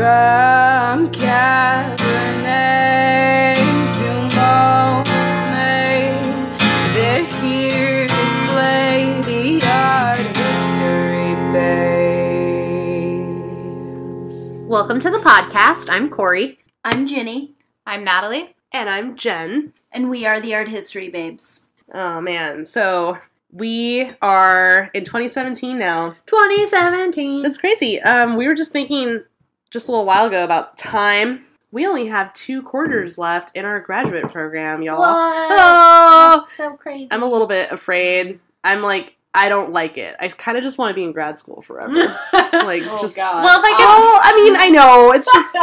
From Cabernet to Monet, they're here to slay the art history babes. Welcome to the podcast. I'm Corey. I'm Ginny, I'm Natalie. And I'm Jen. and we are the Art History Babes. Oh man, so we are in 2017 now. 2017. That's crazy. Um, we were just thinking just a little while ago about time. We only have two quarters left in our graduate program, y'all. Oh, That's so crazy. I'm a little bit afraid. I'm like, I don't like it. I kind of just want to be in grad school forever. like, Oh, just. God. well, if I could. Oh, I mean, I know. It's just.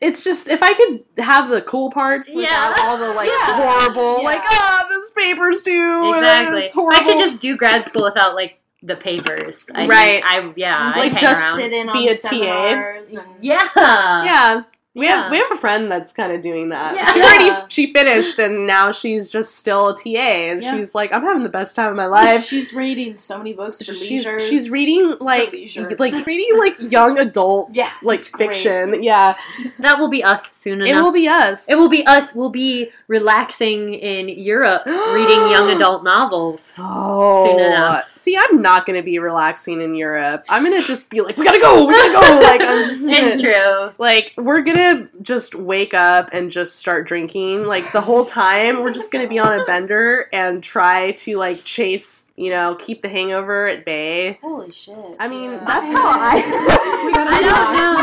It's just if I could have the cool parts without Yeah. all the like Yeah. horrible, Yeah. like ah, this paper's due. and exactly. it's If I could just do grad school without like the papers. I, Right. I yeah. Like, I hang just around. sit in be on a TA. seminars and Yeah. yeah. We Yeah. have we have a friend that's kind of doing that. Yeah. She already she finished and now she's just still a TA and Yeah. she's like I'm having the best time of my life. she's reading so many books for she's leisure. she's reading like like reading like young adult yeah, like it's great. fiction. Yeah. That will be us soon It will be us. It will be us. We'll be relaxing in Europe, reading young adult novels. Oh, soon enough. see, I'm not going to be relaxing in Europe. I'm going to just be like, we gotta go, we gotta go. Like, I'm just gonna, It's true. like we're gonna just wake up and just start drinking like the whole time we're just gonna be on a bender and try to like chase you know keep the hangover at bay Holy shit! i mean Yeah. that's how i I don't know.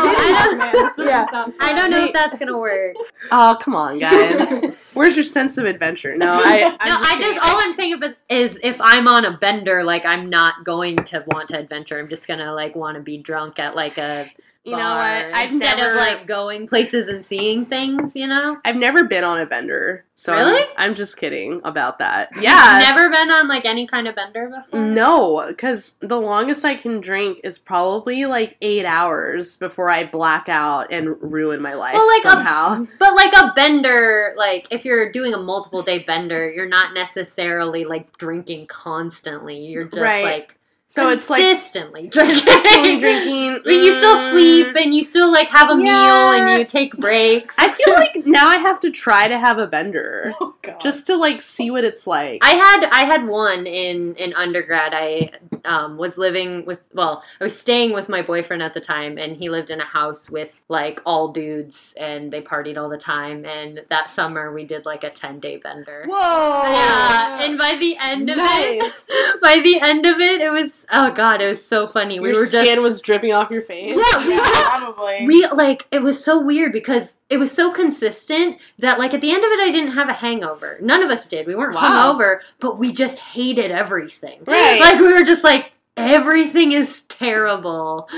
I don't, yeah I don't know if that's gonna work. oh come on guys where's your sense of adventure no i I'm no, I just all I'm saying is- is if I'm on a bender, like I'm not going to want to adventure. I'm just gonna like want to be drunk at like a you know what i've instead never of like going places and seeing things. You know, i've never been on a bender so I'm- Really? I'm, just kidding about that yeah You've never been on like any kind of bender before. No, because the longest I can drink is probably like eight hours before I black out and ruin my life Well, like a- somehow. But like a bender, like if you're doing a multiple day bender, you're not necessarily like drinking constantly. You're just Right. like so it's like consistently drinking. consistently drinking. But you still mm, sleep and you still like have a meal and you take breaks. I feel like now I have to try to have a bender Oh god! just to like see what it's like. I had I had one in in undergrad. I um, was living with well, I was staying with my boyfriend at the time, and he lived in a house with like all dudes, and they partied all the time. And that summer we did like a ten day bender. Whoa! Yeah, and by the end of Nice. it, by the end of it, it was oh god, it was so funny. Your we were skin just was dripping off your face. yeah, we yeah, were probably. we like it was so weird because it was so consistent that like at the end of it I didn't have a hangover. None of us did. We weren't Wow. hungover, but we just hated everything. Right. Like we were just like everything is terrible.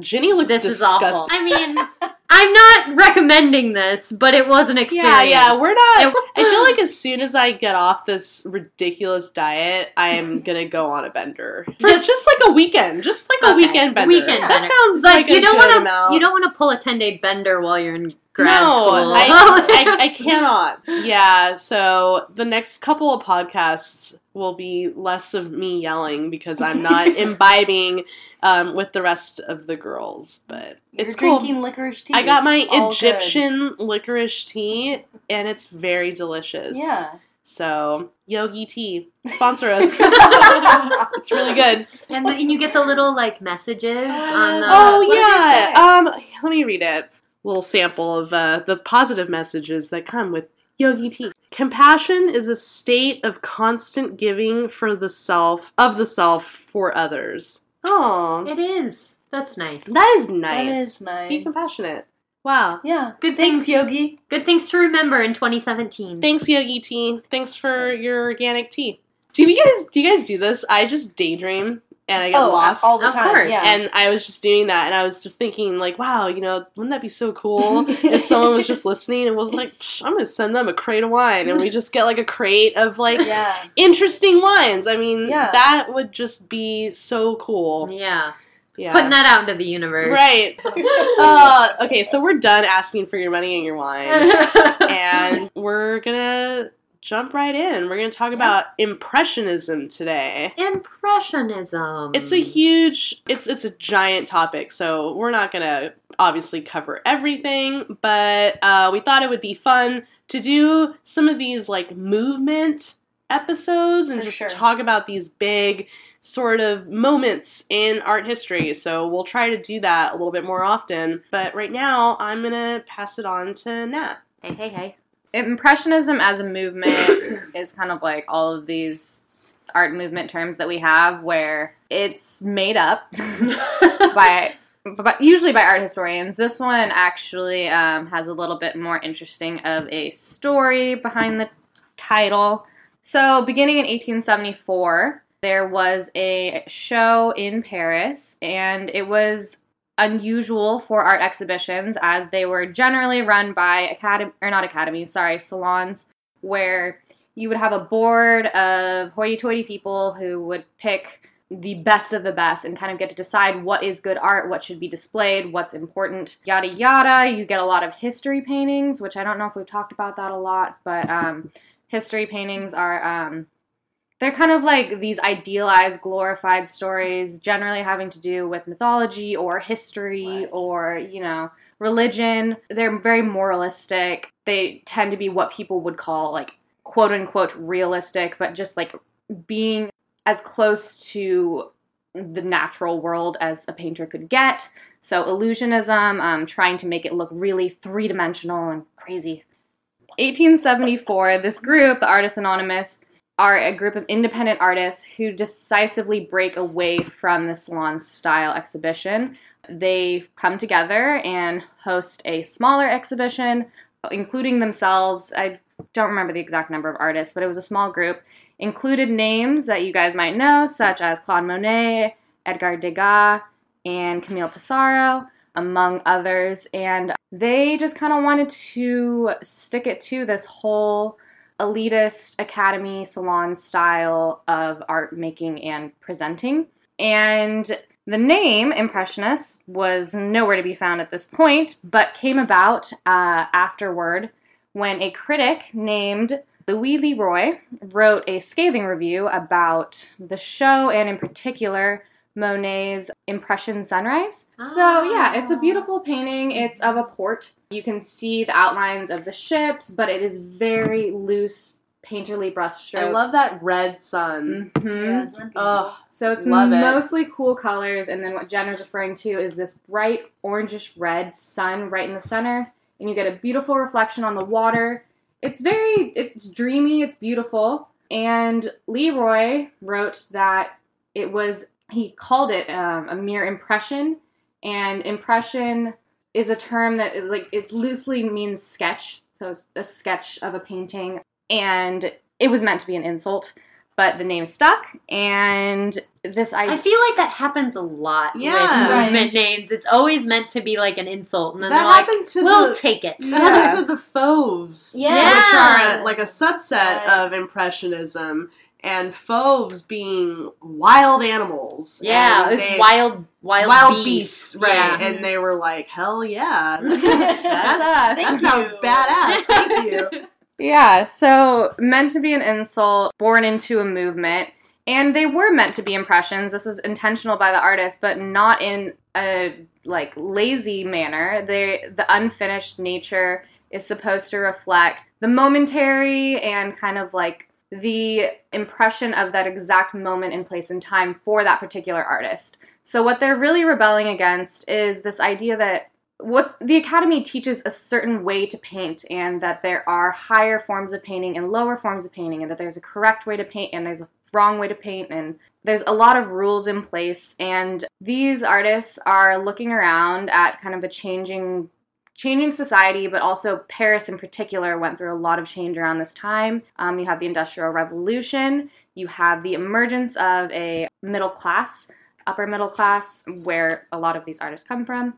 Ginny looks This is disgusting. awful. I mean, I'm not recommending this, but it was an experience. Yeah, yeah, we're not. I feel like as soon as I get off this ridiculous diet, I am gonna go on a bender for Just- just, like a weekend, just like a weekend bender. weekend that bender. sounds like, like, you a don't want to you don't want to pull a 10 day bender while you're in grad no, school. I, I, I cannot. Yeah, so the next couple of podcasts will be less of me yelling because I'm not imbibing um, with the rest of the girls. But You're it's cool. licorice tea. I got It's my all good. Egyptian licorice tea, and it's very delicious. Yeah. So Yogi Tea sponsor us. it's really good. and, the, and you get the little like messages on the Oh what does it yeah. Um, let me read it. Little sample of uh, the positive messages that come with Yogi Tea. Compassion is a state of constant giving for the self of the self for others. Oh, It is. That's nice. that is nice. That is nice. Be compassionate. Wow. Yeah. Good Thanks, things. Yogi. Good things to remember in 2017. Thanks, Yogi Tea. Thanks for your organic tea. Do you guys do you guys do this? I just daydream and I get oh, lost. all the Of time. course. Yeah. And I was just doing that, and I was just thinking, like, wow, you know, wouldn't that be so cool if someone was just listening and was like, Psh, I'm gonna send them a crate of wine, and we just get like a crate of like yeah. interesting wines. I mean, Yeah. that would just be so cool. Yeah. Yeah. Putting that out into the universe. Right. Uh, okay, so we're done asking for your money and your wine, and we're gonna jump right in. We're gonna talk about impressionism today. Impressionism. It's a huge, it's it's a giant topic, so we're not gonna obviously cover everything, but uh, we thought it would be fun to do some of these like movement episodes and For just sure. talk about these big sort of moments in art history. So we'll try to do that a little bit more often. But right now, I'm gonna pass it on to Nat. Hey, hey, hey. Impressionism as a movement is kind of like all of these art movement terms that we have where it's made up by but usually by art historians. This one actually um, has a little bit more interesting of a story behind the title. So, beginning in 1874, there was a show in Paris, and it was unusual for art exhibitions as they were generally run by academy or not academies, sorry, salons where you would have a board of hoity-toity people who would pick the best of the best and kind of get to decide what is good art, what should be displayed, what's important, yada yada. You get a lot of history paintings, which I don't know if we've talked about that a lot, but um, history paintings are um, they're kind of like these idealized, glorified stories, generally having to do with mythology or history Right. or you know religion. They're very moralistic. They tend to be what people would call like quote unquote realistic, but just like being as close to the natural world as a painter could get. So illusionism, um, trying to make it look really three dimensional and crazy. 1874, this group, the Artists Anonymous, are a group of independent artists who decisively break away from the salon style exhibition. They come together and host a smaller exhibition, including themselves. I don't remember the exact number of artists, but it was a small group. Included names that you guys might know, such as Claude Monet, Edgar Degas, and Camille Pissarro, among others. And they just kind of wanted to stick it to this whole elitist academy salon style of art making and presenting. And the name Impressionist was nowhere to be found at this point, but came about uh, afterward when a critic named Louis Leroy wrote a scathing review about the show and, in particular, Monet's Impression Sunrise. So, yeah, it's a beautiful painting. It's of a port. You can see the outlines of the ships, but it is very loose, painterly brushstrokes. I love that red sun. Mhm. Yeah, isn't that beautiful? Oh, So it's Love it. mostly cool colors, and then what Jen is referring to is this bright orangish red sun right in the center, and you get a beautiful reflection on the water. It's very, it's dreamy, it's beautiful, and Leroy wrote that it was, he called it um, a mere impression, and impression is a term that like it loosely means sketch, so it's a sketch of a painting, and it was meant to be an insult but the name stuck and this I I feel like that happens a lot Yeah. with Right. movement names. It's always meant to be like an insult, and then that they're like, to "We'll the take it." that Yeah. happens with the fauves, Yeah. which are a, like a subset Right. of impressionism, and fauves being wild animals. Yeah, and it's they- wild, wild, wild beasts. beasts, right? Yeah. And they were like, "Hell yeah, that's, That's that's- us. that sounds you. badass." Thank you. yeah so meant to be an insult born into a movement and they were meant to be impressions this is intentional by the artist but not in a like lazy manner they the unfinished nature is supposed to reflect the momentary and kind of like the impression of that exact moment in place and time for that particular artist. So what they're really rebelling against is this idea that what the academy teaches a certain way to paint and that there are higher forms of painting and lower forms of painting and that there's a correct way to paint and there's a wrong way to paint and there's a lot of rules in place. And these artists are looking around at kind of a changing changing society but also paris in particular went through a lot of change around this time um, you have the industrial revolution you have the emergence of a middle class, upper middle class, where a lot of these artists come from.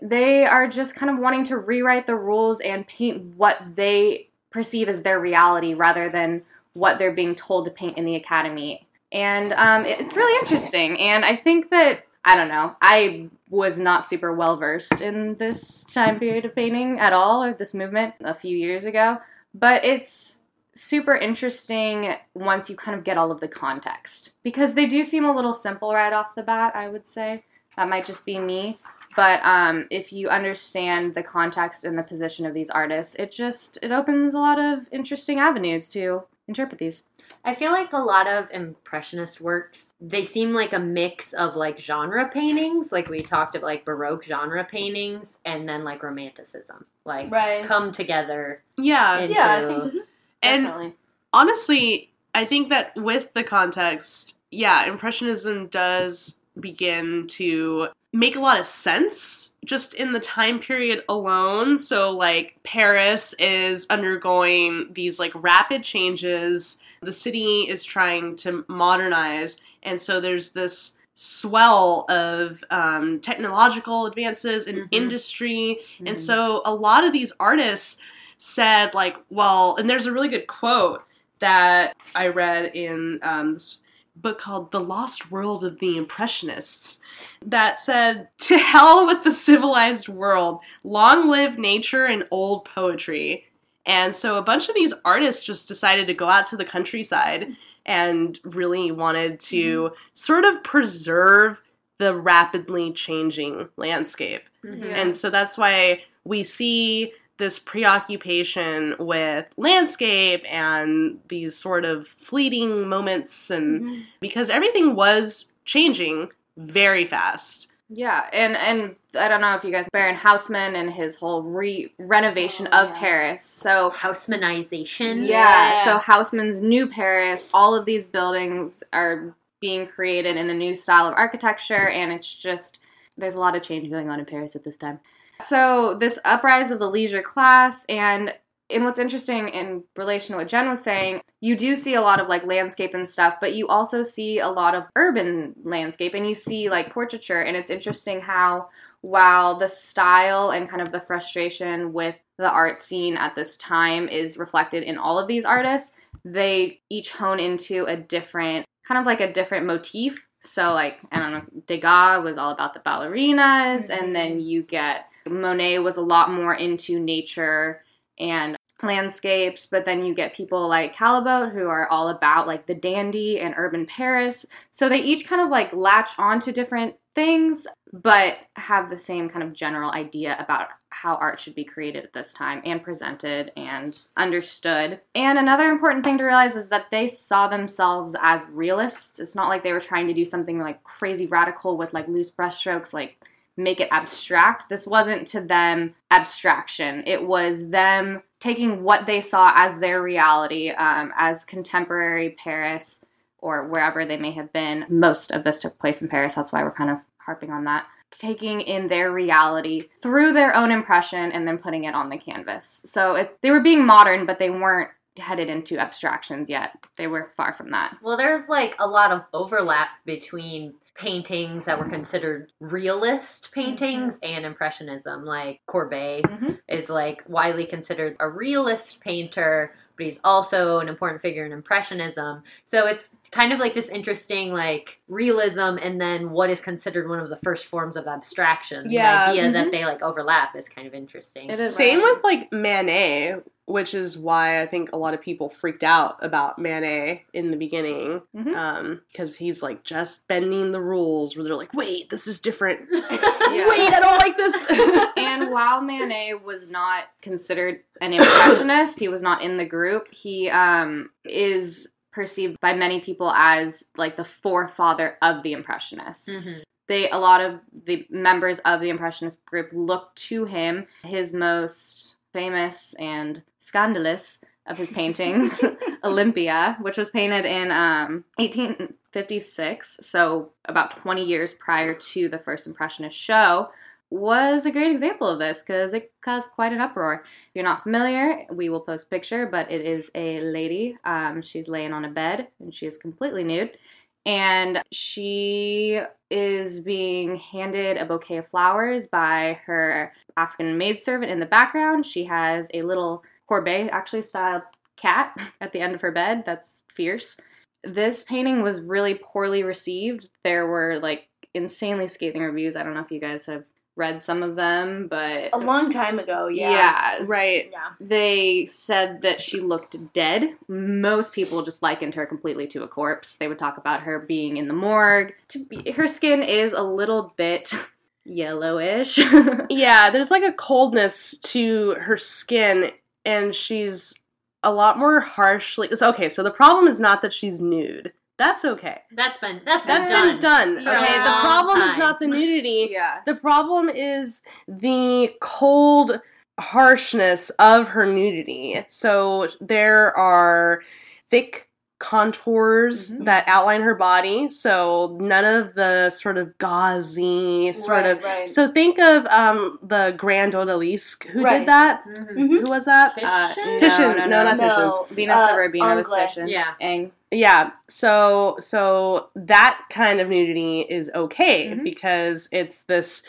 They are just kind of wanting to rewrite the rules and paint what they perceive as their reality rather than what they're being told to paint in the academy. And um, it's really interesting. And I think that, I don't know, I was not super well versed in this time period of painting at all, or this movement a few years ago. But it's super interesting once you kind of get all of the context. Because they do seem a little simple right off the bat, I would say. That might just be me. But um, if you understand the context and the position of these artists, it just it opens a lot of interesting avenues to interpret these. I feel like a lot of impressionist works, they seem like a mix of like genre paintings, like we talked about like baroque genre paintings and then like romanticism. Like Right. come together Yeah. into Yeah, I think mm-hmm. and definitely. honestly, I think that with the context, yeah, Impressionism does begin to make a lot of sense just in the time period alone. So, like, Paris is undergoing these like rapid changes, the city is trying to modernize, and so there's this swell of um, technological advances in Mhm. industry Mm-hmm. and so a lot of these artists said, like, well, and there's a really good quote that I read in um, this book called The Lost World of the Impressionists that said, To hell with the civilized world, long live nature and old poetry. And so a bunch of these artists just decided to go out to the countryside and really wanted to sort of preserve the rapidly changing landscape. Mhm. Yeah. And so that's why we see this preoccupation with landscape and these sort of fleeting moments and because everything was changing very fast. Yeah, and and I don't know if you guys Baron Haussmann and his whole re renovation Oh, of yeah. Paris. So Haussmannization. yeah, Yeah. so Haussmann's new Paris, all of these buildings are being created in a new style of architecture, and it's just there's a lot of change going on in Paris at this time. So this uprise of the leisure class and and what's interesting in relation to what Jen was saying, you do see a lot of like landscape and stuff, but you also see a lot of urban landscape and you see like portraiture. And it's interesting how, while the style and kind of the frustration with the art scene at this time is reflected in all of these artists, they each hone into a different, kind of like a different motif. So, like, I don't know, Degas was all about the ballerinas, and then mm-hmm. you get Monet was a lot more into nature and landscapes, but then you get people like Caillebotte who are all about like the dandy and urban Paris. So they each kind of like latch onto different things, but have the same kind of general idea about how art should be created at this time and presented and understood. And another important thing to realize is that they saw themselves as realists. It's not like they were trying to do something like crazy radical with like loose brushstrokes, like make it abstract. This wasn't to them abstraction. It was them taking what they saw as their reality, um, as contemporary Paris or wherever they may have been. Most of this took place in Paris. That's why we're kind of harping on that. Taking in their reality through their own impression and then putting it on the canvas. So it, they were being modern, but they weren't headed into abstractions yet. They were far from that. Well, there's like a lot of overlap between paintings that were considered realist paintings and impressionism. Like Courbet Mhm. is like widely considered a realist painter, but he's also an important figure in impressionism. So it's kind of like this interesting like realism and then what is considered one of the first forms of abstraction. Yeah, The idea mhm. that they like overlap is kind of interesting. It is. Same Right. with like Manet, which is why I think a lot of people freaked out about Manet in the beginning, Mhm. um, because he's like just bending the rules. Where they're like, "Wait, this is different. Wait, I don't like this." and while Manet was not considered an impressionist, he was not in the group. He um, is perceived by many people as like the forefather of the impressionists. Mhm. They a lot of the members of the impressionist group look to him. His most famous and scandalous of his paintings, Olympia, which was painted in um, 1856, so about 20 years prior to the first impressionist show was a great example of this because it caused quite an uproar. If you're not familiar, we will post picture, but it is a lady. Um, she's laying on a bed and she is completely nude. And she is being handed a bouquet of flowers by her African maidservant in the background. She has a little Courbet actually styled cat at the end of her bed. That's fierce. This painting was really poorly received. There were like insanely scathing reviews. I don't know if you guys have read some of them, but A long time ago, yeah. yeah, Right. Yeah. they said that she looked dead. Most people just likened her completely to a corpse. They would talk about her being in the morgue. To be, her skin is a little bit yellowish. Yeah, there's like a coldness to her skin, and she's a lot more harshly. so- Okay, so the problem is not that she's nude. That's okay. That's been that's been That's done. been done. For Okay, the long problem is not the nudity. yeah. The problem is the cold harshness of her nudity. So there are thick contours Mhm. that outline her body. So none of the sort of gauzy sort Right, of. right. So think of um the Grand Odalisque. Who Right. did that? Mhm. Mhm. Who was that? Uh, Titian? Titian. No, No, no, not no. No, Venus uh, of Urbino was Titian. Yeah. Ingres. Yeah. So so that kind of nudity is okay Mhm. because it's this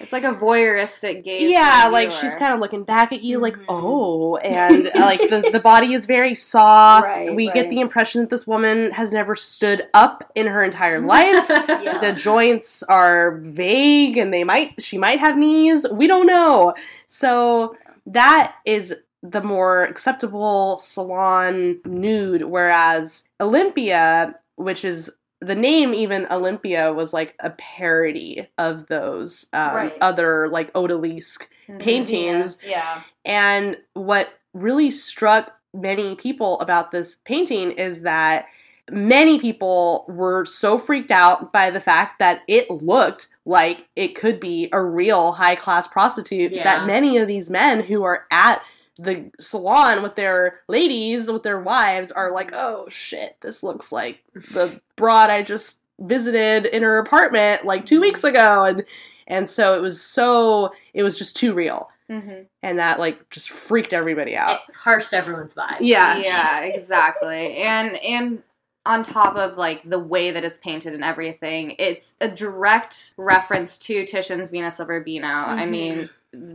It's like a voyeuristic gaze. yeah, like viewer. she's kind of looking back at you, like Mhm. oh, and uh, like the the body is very soft. Right, we get the impression that this woman has never stood up in her entire life. Yeah. the joints are vague, and they might she might have knees. We don't know. So that is the more acceptable salon nude, whereas Olympia, which is the name even Olympia was like a parody of those um, Right. other like odalisque Mhm. paintings. Yeah. And what really struck many people about this painting is that many people were so freaked out by the fact that it looked like it could be a real high class prostitute Yeah. that many of these men who are at the salon with their ladies with their wives are like oh shit this looks like the broad i just visited in her apartment like 2 weeks ago. And and so it was so it was just too real. Mhm. and that like just freaked everybody out. It harshed everyone's vibe. yeah. Yeah exactly. And and on top of like the way that it's painted and everything it's a direct reference to titian's venus of urbino. I Mhm. mean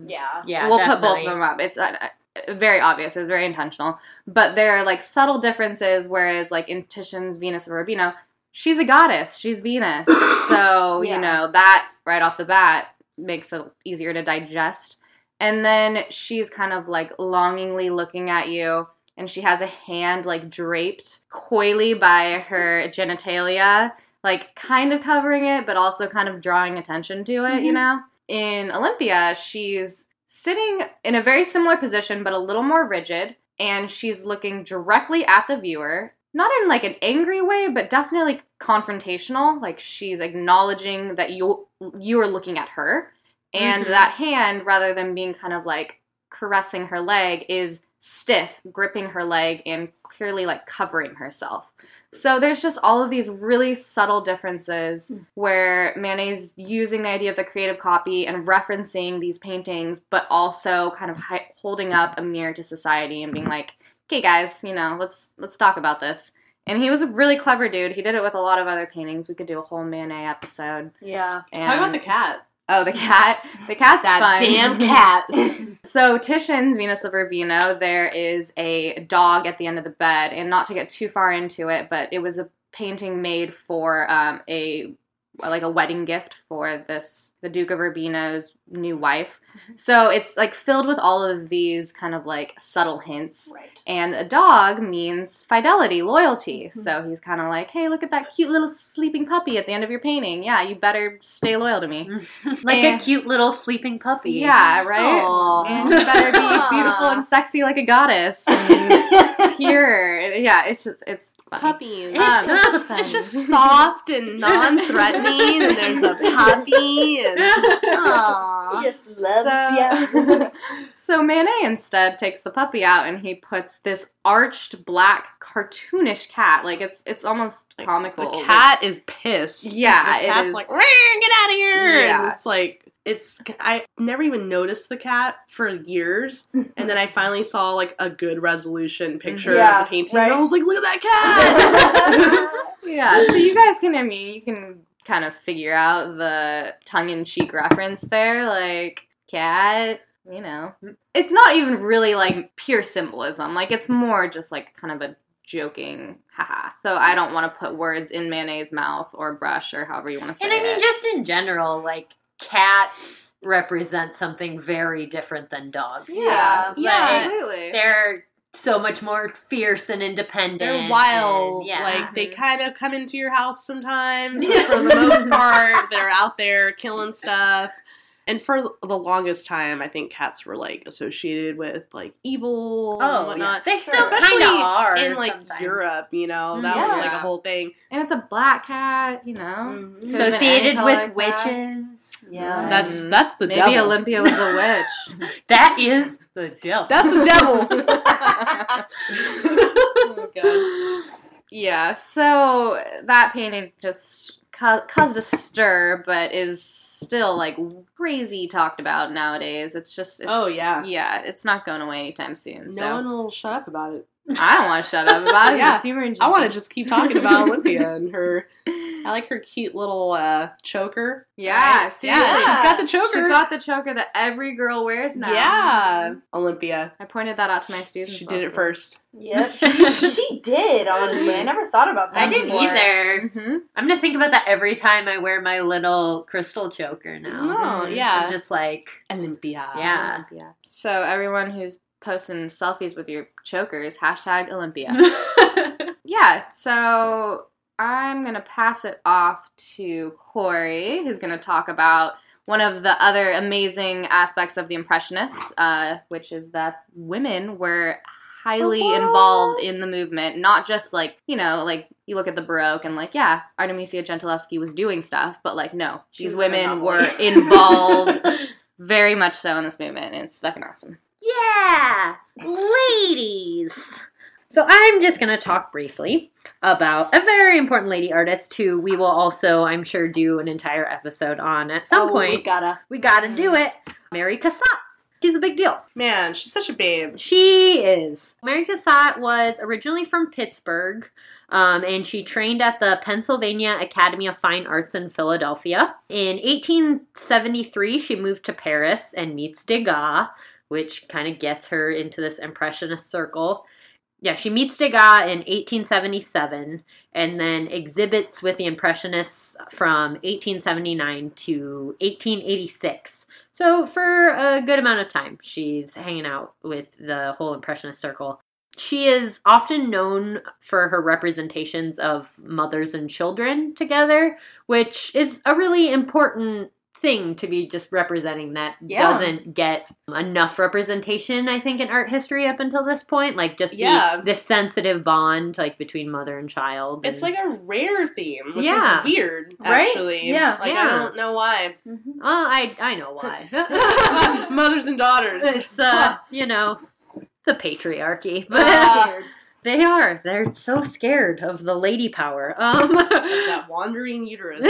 Yeah. Yeah, we'll put both of them up. It's uh, very obvious it was very intentional but there are like subtle differences whereas like in titian's venus of urbino she's a goddess she's venus so Yeah. you know that right off the bat makes it easier to digest and then she's kind of like longingly looking at you and she has a hand like draped coyly by her genitalia like kind of covering it but also kind of drawing attention to it you Mhm. know in olympia she's sitting in a very similar position but a little more rigid and she's looking directly at the viewer not in like an angry way but definitely confrontational like she's acknowledging that you you are looking at her and Mhm. that hand rather than being kind of like caressing her leg is stiff gripping her leg and clearly like covering herself so there's just all of these really subtle differences hmm. where Manet's using the idea of the creative copy and referencing these paintings, but also kind of hi- holding up a mirror to society and being like, "Okay, guys, you know, let's let's talk about this." And he was a really clever dude. He did it with a lot of other paintings. We could do a whole Manet episode. Yeah. And, talk about the cat oh, the cat. The cat's that fun. damn cat So Titian's Venus of Urbino, there is a dog at the end of the bed, and not to get too far into it, but it was a painting made for um, a like a wedding gift for this the Duke of Urbino's new wife. So it's like filled with all of these kind of like subtle hints. Right. And a dog means fidelity, loyalty. So he's kind of like, hey, look at that cute little sleeping puppy at the end of your painting. Yeah, you better stay loyal to me. like And- a cute little sleeping puppy. Yeah, right? Aw. And you better be beautiful and sexy like a goddess. Pure. Yeah, it's just, it's funny. puppies. Um, it's, just, it's just soft and non-threatening, and there's a puppy, and Aww. Just loves So, ya. so Manet instead takes the puppy out and he puts this arched black cartoonish cat. Like it's it's almost comical. the cat is pissed. Yeah, the it cat's is. like, "Rrr, get out of here! Yeah. And it's like, it's I never even noticed the cat for years, and then I finally saw like a good resolution picture Yeah, of the painting, right. and I was like, "Look at that cat!" Yeah, so you guys can, I mean, you can kind of figure out the tongue in cheek reference there. Like, cat, you know. It's not even really like pure symbolism. Like, it's more just like kind of a joking, haha. So I don't want to put words in Manet's mouth or brush or however you want to say it. And I mean, it. just in general, like cats represent something very different than dogs. Yeah. Yeah. Like, Absolutely. they're so much more fierce and independent. They're wild. and- yeah. Like they kind of come into your house sometimes, but for the most part, they're out there killing stuff. And for the longest time, I think cats were like associated with like evil and oh, yeah. whatnot. they still Especially kind of are in like sometimes. Europe, you know, Mm, that was like a whole thing. and it's a black cat, you know. Mhm. Could've been any associated with like that. witches. Yeah. That's that's the Maybe devil. Olympia was a witch. That is the devil. That's the devil. oh god. Yeah, so that painting just ca- caused a stir, but is still like crazy talked about nowadays. It's just, it's, Oh, yeah. yeah, it's not going away anytime soon. no so one will shut up about it. I don't want to shut up about it. Yeah. because you were I want to just keep talking about Olympia and her. I like her cute little uh, choker. yeah, Right? seriously. yeah, she's got the choker. She's got the choker that every girl wears now. Yeah, Olympia. I pointed that out to my students. She did it week. first. Yep. She, she did, honestly. I never thought about that. I didn't before. either. Mhm. I'm gonna think about that every time I wear my little crystal choker now. Oh, Mhm. yeah. I'm just like, Olympia. yeah. Yeah. So everyone who's posting selfies with your chokers, hashtag Olympia. yeah, so I'm going to pass it off to Corey, who's going to talk about one of the other amazing aspects of the Impressionists, uh, which is that women were highly What? involved in the movement. Not just like, you know, like you look at the Baroque and like, yeah, Artemisia Gentileschi was doing stuff, but like, no, She these women were involved very much so in this movement, and it's fucking awesome. Yeah, ladies. So I'm just going to talk briefly about a very important lady artist who we will also, I'm sure, do an entire episode on at some Oh, point. We gotta. We gotta do it. Mary Cassatt. She's a big deal. Man, she's such a babe. She is. Mary Cassatt was originally from Pittsburgh, um, and she trained at the Pennsylvania Academy of Fine Arts in Philadelphia. In 1873, she moved to Paris and meets Degas, which kind of gets her into this Impressionist circle. Yeah, she meets Degas in 1877 and then exhibits with the Impressionists from 1879 to 1886. So, for a good amount of time, she's hanging out with the whole Impressionist circle. She is often known for her representations of mothers and children together, which is a really important thing to be just representing that Yeah. doesn't get enough representation i think in art history up until this point like just Yeah. the, the sensitive bond like between mother and child It's like a rare theme, which Yeah. is weird, Right? actually. Yeah. Like, Yeah. I don't know why. well i i know why Mothers and daughters. it's uh you know the patriarchy but Ah. they are they're so scared of the lady power um that wandering uterus.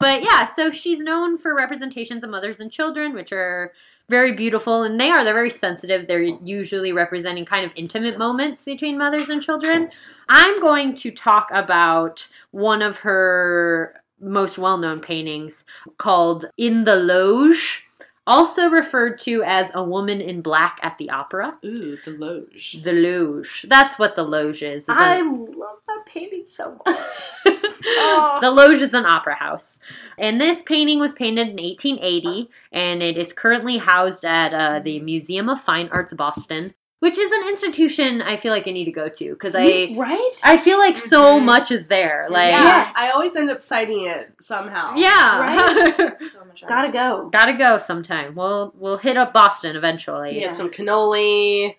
But yeah so she's known for representations of mothers and children which are very beautiful and they are they're very sensitive. They're usually representing kind of intimate moments between mothers and children. I'm going to talk about one of her most well-known paintings called in the loge also referred to as a woman in black at the opera. Ooh, the loge. the loge. That's what the loge is, is a- I love that painting so much. Oh. the Loge is an opera house. And this painting was painted in 1880, and it is currently housed at uh, the Museum of Fine Arts Boston, which is an institution I feel like I need to go to because I right? I feel like so Mhm. much is there. Like, yeah, Yes. I always end up citing it somehow. yeah, Right? So much Gotta go. gotta go sometime. We'll we'll hit up Boston eventually. Get some cannoli.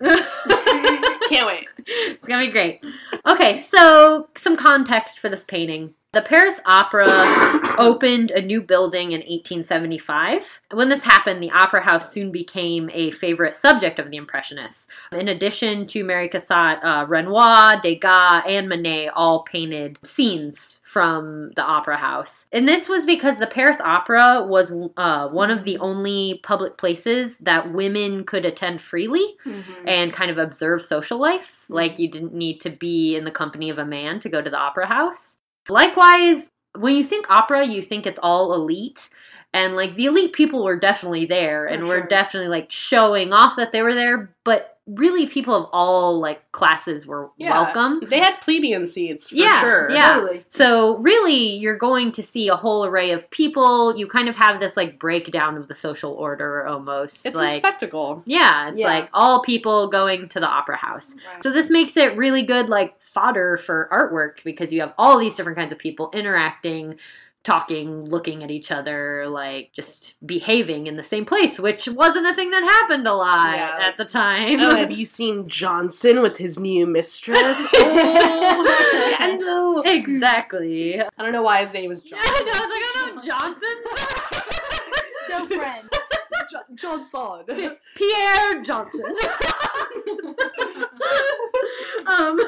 Can't wait. it's gonna be great. Okay, so some context for this painting. The Paris Opera opened a new building in 1875. When this happened, the Opera House soon became a favorite subject of the Impressionists. In addition to Mary Cassatt, uh, Renoir, Degas, and Manet all painted scenes from the Opera House. And this was because the Paris Opera was uh, one of the only public places that women could attend freely Mm-hmm. and kind of observe social life. Like you didn't need to be in the company of a man to go to the opera house. Likewise, when you think opera, you think it's all elite. And like the elite people were definitely there and For were sure. definitely like showing off that they were there, but really people of all like classes were Yeah. welcome. They had plebeian seats for Yeah, sure. yeah. Totally. So really, you're going to see a whole array of people. You kind of have this like breakdown of the social order almost. It's like a spectacle. yeah, it's Yeah. like all people going to the opera house. Right. So this makes it really good like fodder for artwork because you have all these different kinds of people interacting, talking, looking at each other, like just behaving in the same place, which wasn't a thing that happened a lot Yeah. at the time. Oh, have you seen Johnson with his new mistress? oh, scandal! exactly. I don't know why his name is Yeah, I Johnson. know, I was like, I know Johnson. So friend. Jo- Johnson. Pierre Johnson. um,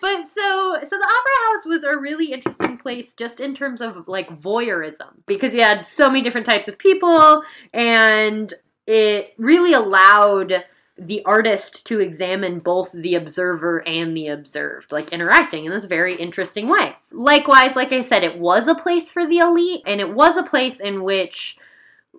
but so so the opera house was a really interesting place just in terms of like voyeurism because you had so many different types of people and it really allowed the artist to examine both the observer and the observed, like interacting in this very interesting way. Likewise, like I said, it was a place for the elite, and it was a place in which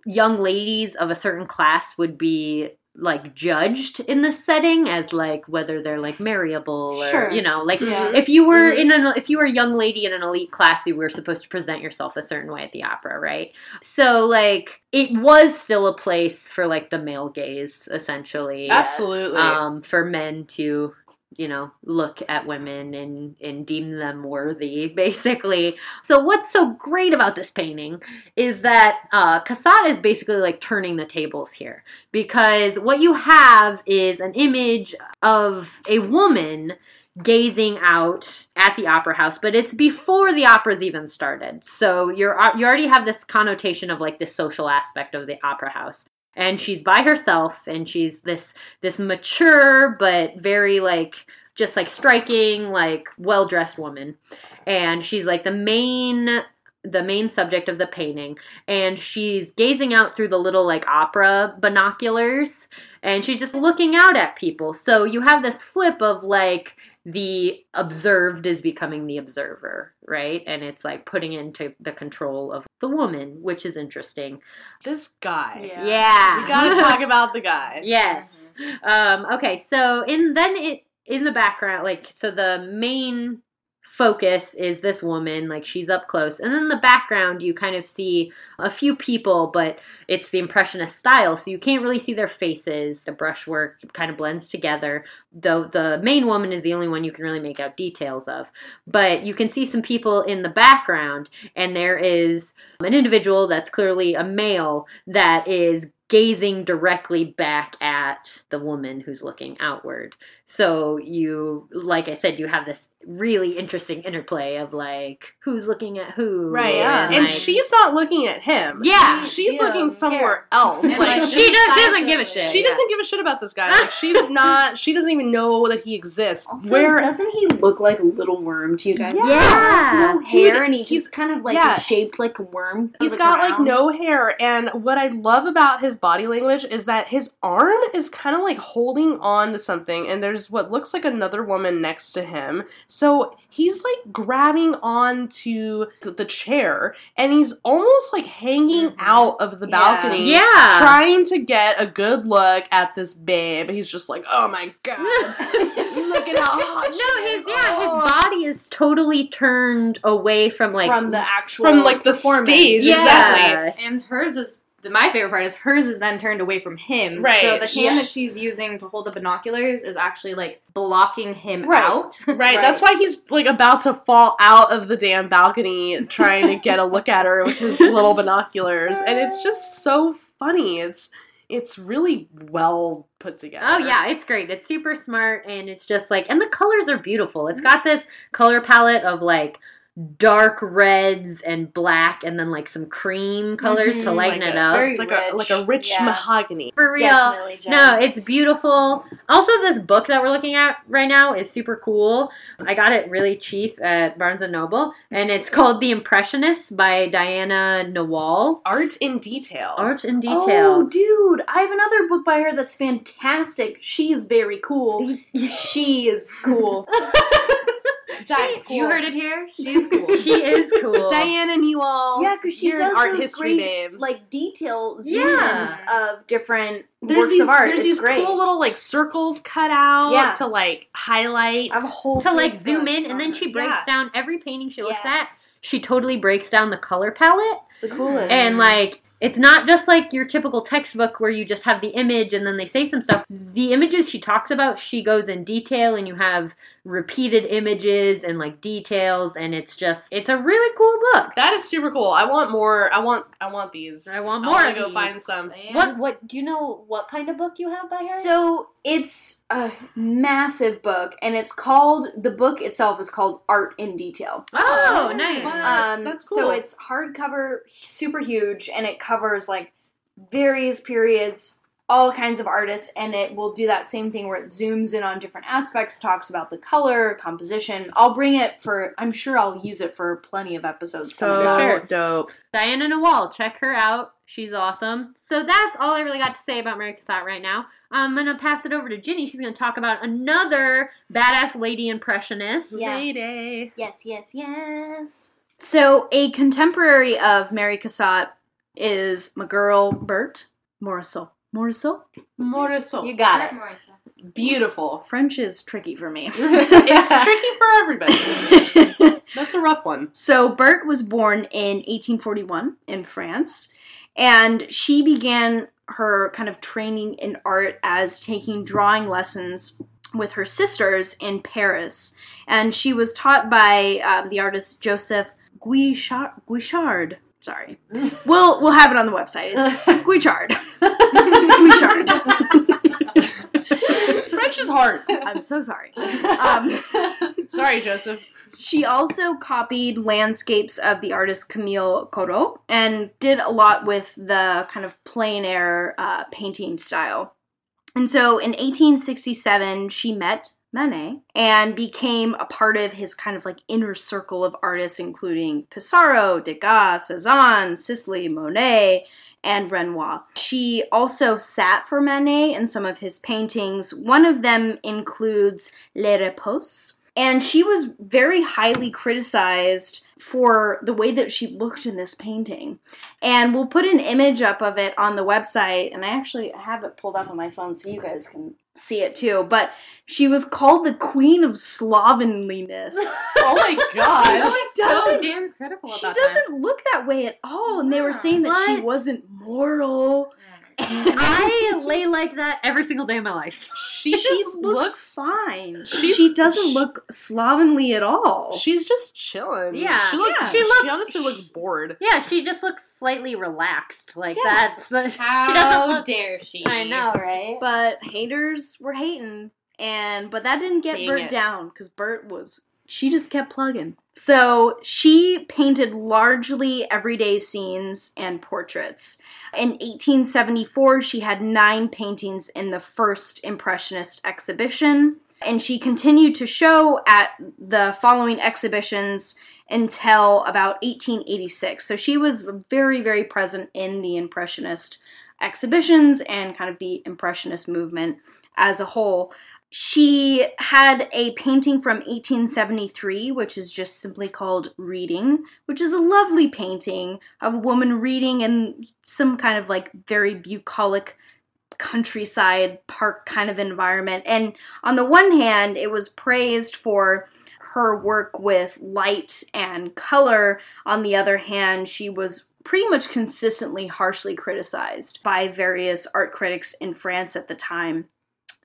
young ladies of a certain class would be like judged in this setting as like whether they're like marryable or Sure. you know like Yeah. if you were Mhm. in an if you were a young lady in an elite class you were supposed to present yourself a certain way at the opera right so like it was still a place for like the male gaze essentially Absolutely. um for men to you know look at women and and deem them worthy basically. So what's so great about this painting is that uh Cassatt is basically like turning the tables here. Because what you have is an image of a woman gazing out at the opera house but it's before the opera's even started. So you're uh, you already have this connotation of like this social aspect of the opera house and she's by herself and she's this this mature but very like just like striking like well dressed woman. And she's like the main the main subject of the painting. And she's gazing out through the little like opera binoculars and she's just looking out at people. So you have this flip of like the observed is becoming the observer right and it's like putting into the control of the woman which is interesting this guy. Yeah. yeah We gotta talk about the guy. Yes. Um, okay, so in then it in the background, like so the main focus is this woman, like she's up close. And then the background you kind of see a few people, but it's the impressionist style, so you can't really see their faces. The brushwork kind of blends together. Though the main woman is the only one you can really make out details of. But you can see some people in the background, and there is an individual that's clearly a male that is gazing directly back at the woman who's looking outward. So you, like I said, you have this really interesting interplay of like who's looking at who, Right, Yeah. And like- she's not looking at him. Yeah. She's Yeah. looking somewhere else. And, Like, like, she does, Disguise doesn't give a shit. she yeah. doesn't give a shit about this guy. Like she's not she doesn't even know that he exists. Also, Where doesn't he look like a little worm to you guys? Yeah. He has no Dude, hair, and he he's- just kind of like yeah. shaped like a worm. He's the got like no hair, and what I love about his body language is that his arm is kind of like holding on to something, and there's what looks like another woman next to him. So he's like grabbing onto the, the chair, and he's almost like hanging Mhm. out of the balcony, Yeah. trying to get a good look at this babe. He's just like, oh my god, look at how hot she no, is. he's yeah, Oh. his body is totally turned away from like from the actual From, like, the performance. stage, yeah. exactly. And hers is the, my favorite part is hers is then turned away from him. Right, So the hand that she's using to hold the binoculars is actually like blocking him Right. out. Right, that's why he's like about to fall out of the damn balcony trying to get a look at her with his little binoculars and it's just so funny. It's it's really well put together. Oh yeah, it's great. It's super smart and it's just like and the colors are beautiful. It's got this color palette of like dark reds and black and then like some cream colors Mhm. to lighten like it up. It's like a like a rich. rich Yeah. mahogany. For real. No, it's beautiful. Also, this book that we're looking at right now is super cool. I got it really cheap at Barnes and Noble, and it's called The Impressionists by Diana Newall. Art in detail. Art in Detail. Oh, dude, I have another book by her that's fantastic. She's very cool. she is cool. Cool. You heard it here. She's cool. she is cool. Diana Newall. Yeah, because she does art those history great, name. like detail zoom Yeah. of different there's works these, of art. There's it's these great. cool little like circles cut out Yeah. to like highlight. A whole to like zoom in, and then she breaks Yeah. down every painting she looks at. She totally breaks down the color palette. It's the coolest. And like it's not just like your typical textbook where you just have the image and then they say some stuff. Hmm. The images she talks about, she goes in detail and you have repeated images and like details and it's just it's a really cool book. that is super cool. I want more. I want. I want these. I want more. I wanna go these. find some. Oh, what what do you know what kind of book you have by her? So it's a massive book, and it's called the book itself is called Art in Detail. oh, Oh, nice. wow. Um, That's So it's hardcover, super huge, and it covers like various periods, all kinds of artists, and it will do that same thing where it zooms in on different aspects, talks about the color, composition. I'll bring it for. I'm sure I'll use it for plenty of episodes. So. Sure. dope. Diana Newall, check her out. She's awesome. So that's all I really got to say about Mary Cassatt right now. I'm gonna pass it over to Ginny. She's gonna talk about another badass lady impressionist. Yeah. Lady. Yes, yes, yes. So, a contemporary of Mary Cassatt is my girl Berthe Morisot. Morisot? Morisot. You got it. Beautiful. French is tricky for me. it's tricky for everybody. That's a rough one. so, Bert was born in 1841 in France, and she began her kind of training in art as taking drawing lessons with her sisters in Paris. And she was taught by um, the artist Joseph Guichard. Guichard. Sorry. We'll, we'll have it on the website. It's Guichard. Guichard. French is hard. I'm so sorry. Um, Sorry, Joseph. She also copied landscapes of the artist Camille Corot and did a lot with the kind of plein air uh, painting style. And so in 1867, she met Manet and became a part of his kind of like inner circle of artists, including Pissarro, Degas, Cezanne, Sisley, Monet, and Renoir. She also sat for Manet in some of his paintings. One of them includes Le Repos, and she was very highly criticized for the way that she looked in this painting. And we'll put an image up of it on the website, and I actually have it pulled up on my phone so you guys can see it too. But she was called the Queen of Slovenliness. Oh my god. She so doesn't- damn critical she doesn't look that way at all, and they were saying that she wasn't moral. That. I lay like that every single day of my life. She She just looks looks. fine. she's- she doesn't look slovenly at all. She's just chilling. Yeah. She looks. Yeah. She She, looks- honestly looks bored. Yeah, she just looks slightly relaxed. Like Yeah. that's How she doesn't look. dare she? I know, right? But haters were hating, and but that didn't get Dang Bert it. down because Bert was she just kept plugging. So she painted largely everyday scenes and portraits. In 1874, she had nine paintings in the first Impressionist exhibition, and she continued to show at the following exhibitions until about 1886. So she was very, very present in the Impressionist exhibitions and kind of the Impressionist movement as a whole. She had a painting from 1873, which is just simply called Reading, which is a lovely painting of a woman reading in some kind of like very bucolic countryside park kind of environment. And on the one hand, it was praised for her work with light and color. On the other hand, she was pretty much consistently harshly criticized by various art critics in France at the time.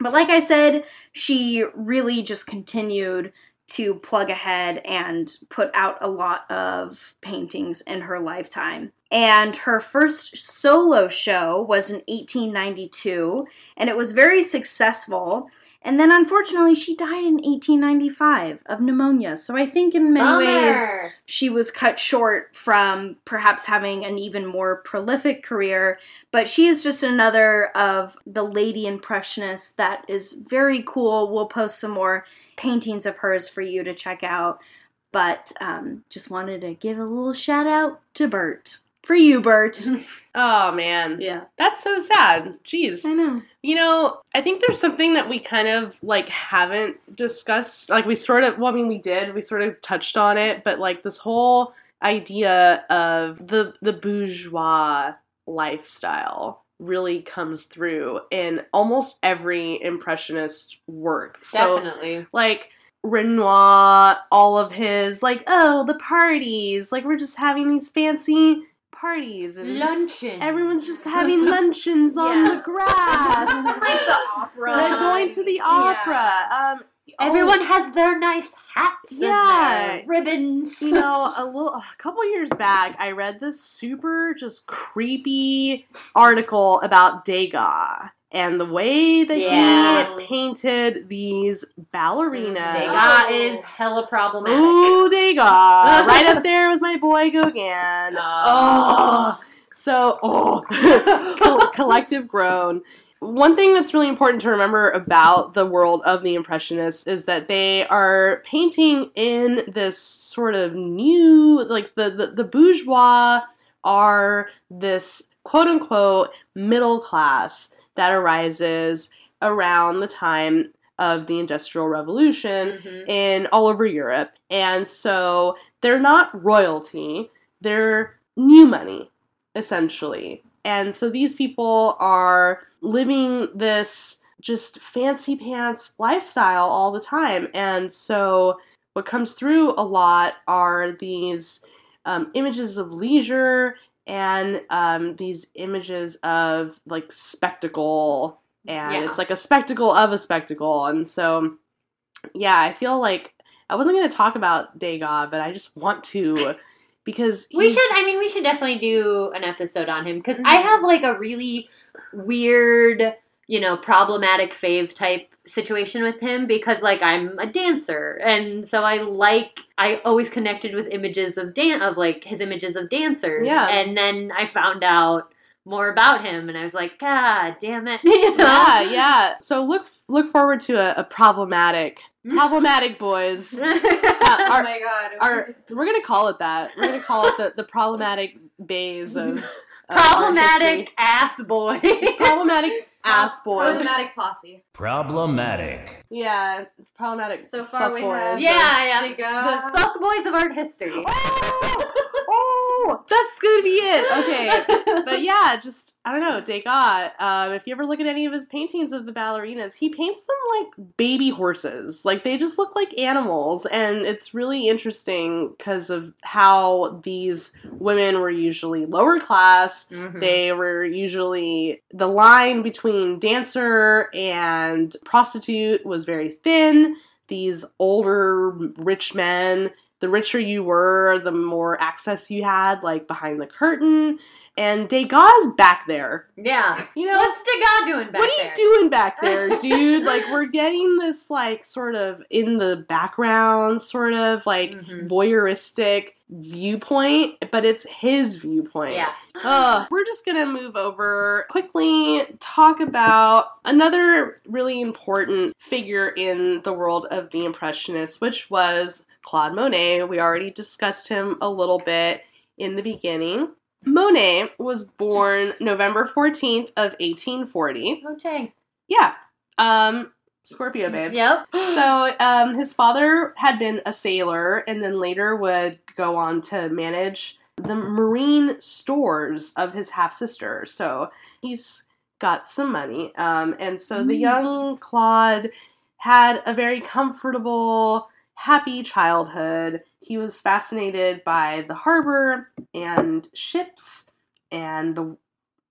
But like I said, she really just continued to plug ahead and put out a lot of paintings in her lifetime. And her first solo show was in 1892, and it was very successful. And then unfortunately, she died in 1895 of pneumonia. So I think in many ways she was cut short from perhaps having an even more prolific career. But she is just another of the lady impressionists that is very cool. We'll post some more paintings of hers for you to check out. But um, just wanted to give a little shout out to Bert. For you, Bert. Oh man, yeah, that's so sad. Jeez. I know. You know, I think there's something that we kind of like haven't discussed. Like we sort of, well, I mean, we did. We sort of touched on it, but like this whole idea of the the bourgeois lifestyle really comes through in almost every impressionist work. So Definitely. like Renoir, all of his like, oh, the parties, like we're just having these fancy parties and Luncheon. everyone's just having luncheons on the grass. like the opera. They're going to the Yeah. opera. Um, Everyone has their nice hats Yeah. ribbons. you know, a little, a couple years back, I read this super just creepy article about Degas and the way that Yeah. he painted these ballerinas. Mm, Degas is hella problematic. Ooh, Degas, right up there with my boy Gauguin. Oh. Oh, so oh, Col- collective groan. One thing that's really important to remember about the world of the Impressionists is that they are painting in this sort of new, like the the, the bourgeois are this quote unquote middle class that arises around the time of the Industrial Revolution Mhm. in all over Europe. And so they're not royalty, they're new money, essentially. And so these people are living this just fancy pants lifestyle all the time. And so what comes through a lot are these um, images of leisure and um, these images of like spectacle. And Yeah. it's like a spectacle of a spectacle. And so, yeah, I feel like I wasn't going to talk about Degas, but I just want to because We should. I mean, we should definitely do an episode on him because I have like a really weird, you know, problematic fave type situation with him because like I'm a dancer and so I like I always connected with images of dan of like his images of dancers. Yeah. And then I found out more about him and I was like, God damn it. You know? yeah, yeah. So look look forward to a, a problematic problematic boys. oh our- my god. Our, we're gonna call it that. We're gonna call it the, the problematic bays of, Problematic ass boy. problematic ass boys. Problematic posse. Problematic. Yeah, problematic. So far we fuckboys. have- yeah, yeah. Degas. The fuck boys of art history. Oh, oh, that's gonna be it. Okay, but yeah, just I don't know, Degas. Um, if you ever look at any of his paintings of the ballerinas, he paints them like baby horses. Like they just look like animals, and it's really interesting because of how these women were usually lower class. Mhm. They were usually the line between dancer and prostitute was very thin. These older rich men, the richer you were, the more access you had, like behind the curtain. And Degas back there. Yeah. You know, What's Degas doing back there? what are there? you doing back there, dude? like we're getting this like sort of in the background, sort of like Mhm. voyeuristic viewpoint, but it's his viewpoint. Yeah. Uh, we're just gonna move over quickly, talk about another really important figure in the world of the Impressionists, which was Claude Monet. We already discussed him a little bit in the beginning. Monet was born November 14th of 1840. Oh, dang. Yeah. Um Scorpio babe. Yep. So um, his father had been a sailor and then later would go on to manage the marine stores of his half sister. So he's got some money. Um, and so the Mm. young Claude had a very comfortable, happy childhood. He was fascinated by the harbor and ships and the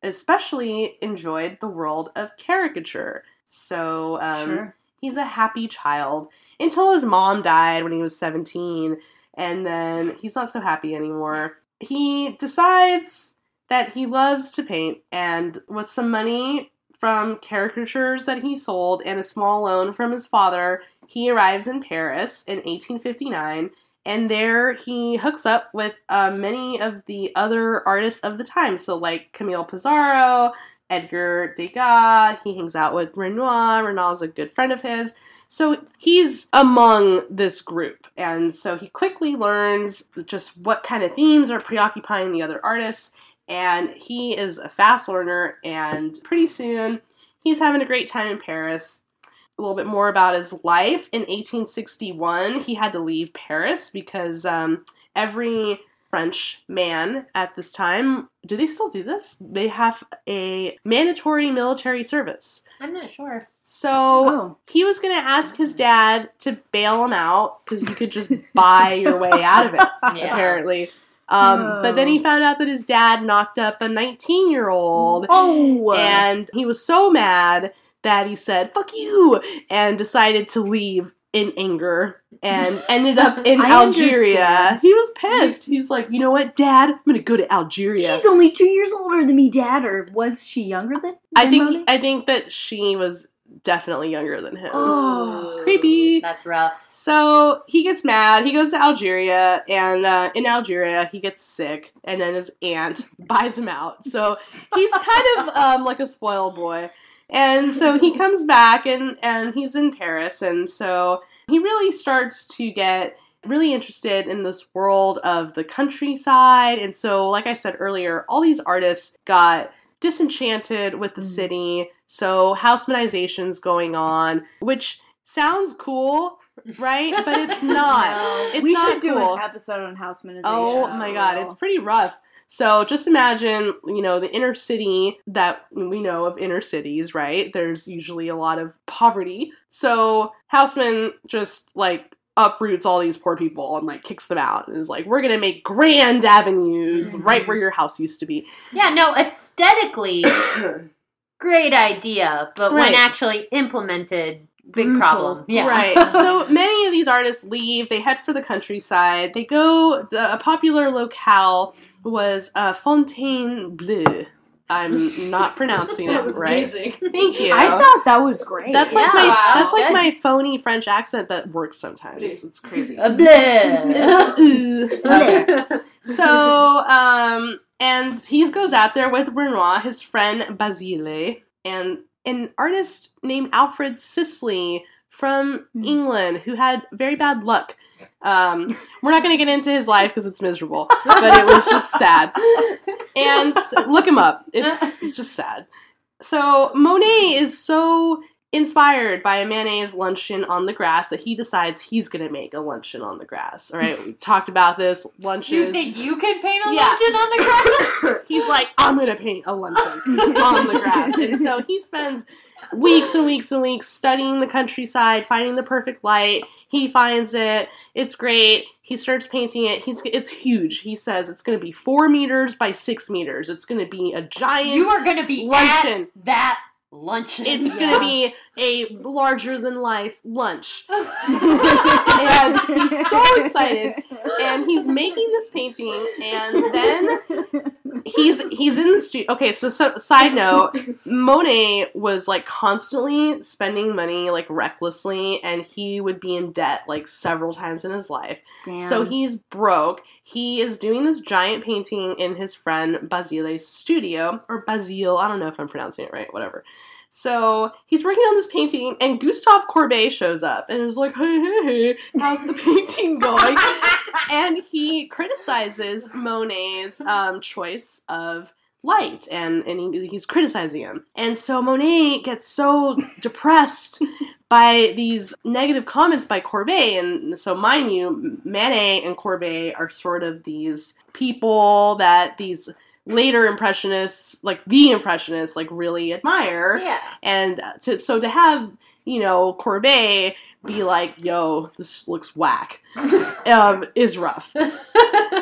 especially enjoyed the world of caricature. So um, Sure. he's a happy child until his mom died when he was 17 and then he's not so happy anymore he decides that he loves to paint and with some money from caricatures that he sold and a small loan from his father, he arrives in Paris in 1859. And there he hooks up with uh, many of the other artists of the time. So, like Camille Pissarro, Edgar Degas, he hangs out with Renoir. Renoir's a good friend of his. So he's among this group. And so he quickly learns just what kind of themes are preoccupying the other artists. And he is a fast learner. And pretty soon, he's having a great time in Paris. A little bit more about his life. In 1861, he had to leave Paris because um, every French man at this time, do they still do this? They have a mandatory military service. I'm not sure. So Oh. he was going to ask his dad to bail him out because you could just buy your way out of it, Yeah. apparently. Um, But then he found out that his dad knocked up a 19 year old, Oh. and he was so mad that he said, fuck you, and decided to leave in anger and ended up in Algeria. understand. He was pissed. He's like, you know what, dad? I'm going to go to Algeria. She's only two years older than me, Dad. Or was she younger than? I think Monet? I think that she was definitely younger than him. Oh. Creepy. That's rough. So he gets mad. He goes to Algeria, and uh, in Algeria, he gets sick, and then his aunt buys him out. So he's kind of um, like a spoiled boy. And so he comes back, and and he's in Paris, and so he really starts to get really interested in this world of the countryside. And so, like I said earlier, all these artists got disenchanted with the Mm. city. So Haussmannization's going on, which sounds cool, right? But it's not. No. It's we not should do an episode on Haussmannization. Oh my god, it's pretty rough. So just imagine, you know, the inner city that we know of inner cities, right? There's usually a lot of poverty. So Haussmann just like uproots all these poor people and like kicks them out and is like, we're gonna make grand avenues Mhm. right where your house used to be. Yeah, no, aesthetically, great idea, but when actually implemented, big Brutal. problem. Yeah. Right. So many of these artists leave. They head for the countryside. They go. The, a popular locale was uh, Fontainebleau. I'm not pronouncing it right. Thank you. I thought that was great. that's like Yeah, my wow, that's like my phony French accent that works sometimes. It's crazy. Okay. So, um, and he goes out there with Renoir, his friend Bazille, and an artist named Alfred Sisley from Hmm. England who had very bad luck. Um, we're not going to get into his life because it's miserable, but it was just sad. And look him up. It's, it's just sad. So Monet is so inspired by a Manet's luncheon on the grass that he decides he's going to make a luncheon on the grass. All right, we talked about this lunches. You think you could paint a Yeah. luncheon on the grass? He's like, I'm gonna paint a luncheon on the grass. And so he spends weeks and weeks and weeks studying the countryside, finding the perfect light. He finds it. It's great. He starts painting it. He's it's huge. He says it's gonna be four meters by six meters. It's gonna be a giant you are going to be luncheon. at that luncheon. It's Yeah. gonna be a larger than life lunch. and he's so excited and he's making this painting and then he's he's in the studio okay so, so side note monet was like constantly spending money like recklessly and he would be in debt like several times in his life Damn. so he's broke he is doing this giant painting in his friend bazille's studio or basile i don't know if i'm pronouncing it right whatever so he's working on this painting, and Gustave Courbet shows up and is like, "Hey, hey, hey, how's the painting going?" and he criticizes Monet's um, choice of light, and and he, he's criticizing him. And so Monet gets so depressed by these negative comments by Courbet, and so mind you, Manet and Courbet are sort of these people that these later impressionists like the impressionists like really admire Yeah. and to, so to have you know Courbet be like, "Yo, this looks whack," um, is rough.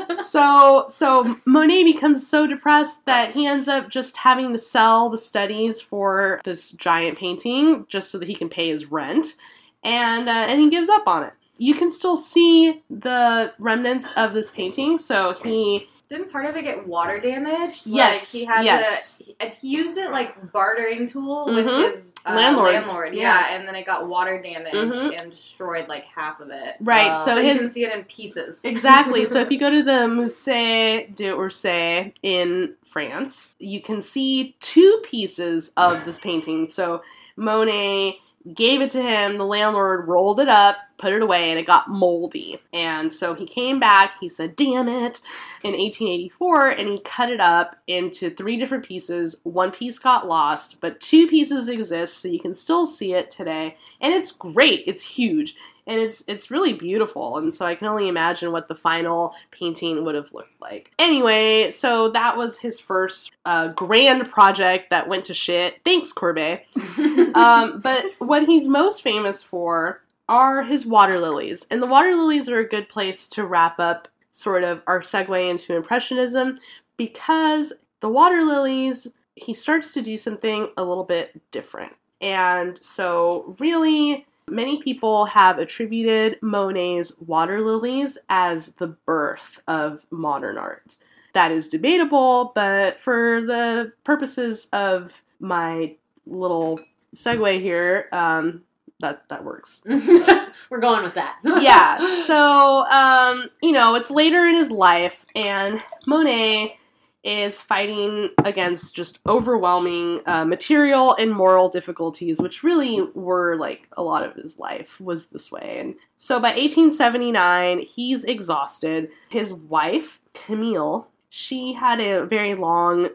so so Monet becomes so depressed that he ends up just having to sell the studies for this giant painting just so that he can pay his rent, and uh, and he gives up on it. You can still see the remnants of this painting. So he Didn't part of it get water damaged? Yes, Like he had yes. to. And he used it like bartering tool Mhm. with his uh, Landlord. landlord. Yeah. Yeah. and then it got water damaged Mhm. and destroyed like half of it. Right, Uh, so so, you can see it in pieces. Exactly. so if you go to the Musée d'Orsay in France, you can see two pieces of this painting. So Monet gave it to him, the landlord rolled it up, put it away, and it got moldy. And so he came back, he said, damn it, in 1884, and he cut it up into three different pieces. One piece got lost, but two pieces exist, so you can still see it today. And it's great, it's huge and it's it's really beautiful and so i can only imagine what the final painting would have looked like. Anyway so that was his first uh, grand project that went to shit. Thanks courbet um, but what he's most famous for are his water lilies and the water lilies are a good place to wrap up sort of our segue into impressionism because the water lilies he starts to do something a little bit different. And so really Many people have attributed Monet's water lilies as the birth of modern art. That is debatable, but for the purposes of my little segue here, um, that that works. We're going with that. yeah. So, um, you know, it's later in his life, and Monet is fighting against just overwhelming uh, material and moral difficulties, which really were like a lot of his life was this way. And so by 1879, he's exhausted. His wife, Camille, she had a very long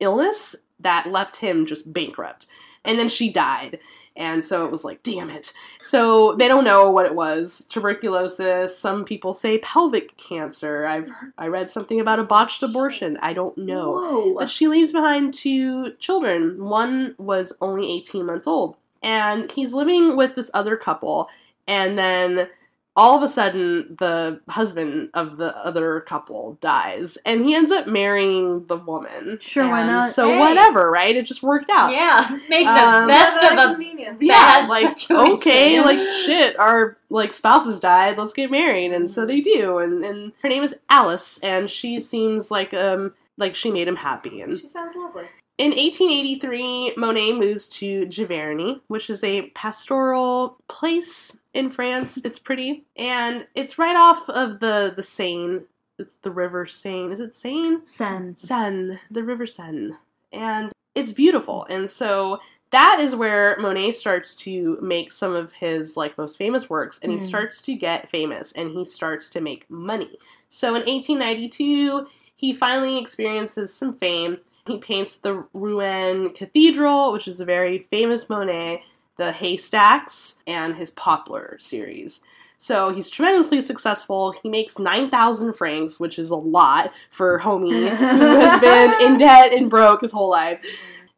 illness that left him just bankrupt. And then she died. And so it was like, damn it. So they don't know what it was. Tuberculosis. Some people say pelvic cancer. I've I read something about a botched abortion. I don't know. Whoa. But she leaves behind two children. One was only 18 months old. And he's living with this other couple. And then all of a sudden, the husband of the other couple dies. And he ends up marrying the woman. Sure, why not? So, Hey. whatever, right? It just worked out. Yeah, make the Um, best of a convenience. Yeah, bad like situation. okay, like shit, our like spouses died, let's get married, and so they do, and and her name is Alice, and she seems like um like she made him happy, and She sounds lovely. In 1883, Monet moves to Giverny, which is a pastoral place in France. It's pretty, and it's right off of the the Seine. It's the River Seine. Is it Seine? Seine. Seine, the River Seine, and it's beautiful. And so that is where Monet starts to make some of his like most famous works, and he Hmm. starts to get famous, and he starts to make money. So in 1892, he finally experiences some fame. He paints the Rouen Cathedral, which is a very famous Monet, the Haystacks, and his Poplar series. So he's tremendously successful. He makes 9,000 francs, which is a lot for homie who has been in debt and broke his whole life.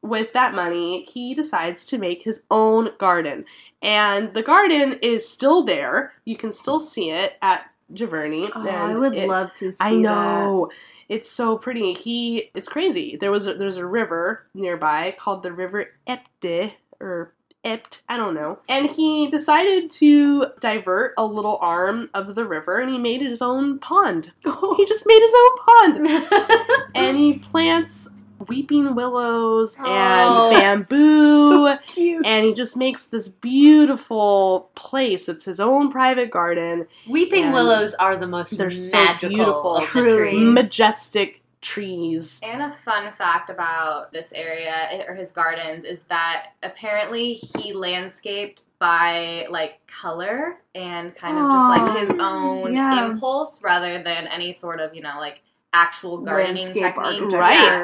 With that money, he decides to make his own garden. And the garden is still there. You can still see it at Giverny. Oh, I would it- love to see it. I know. It's so pretty. He it's crazy. There was a, there's a river nearby called the River Epte or Ept, I don't know. And he decided to divert a little arm of the river and he made his own pond. He just made his own pond. and he plants weeping willows and Oh, bamboo Cute. and he just makes this beautiful place. It's his own private garden. Weeping willows are the most they're so beautiful. of the trees. Majestic trees. And a fun fact about this area eh, or his gardens is that apparently he landscaped by like color and kind of just like his own yeah. impulse rather than any sort of, you know, like actual gardening Landscape technique. architecture.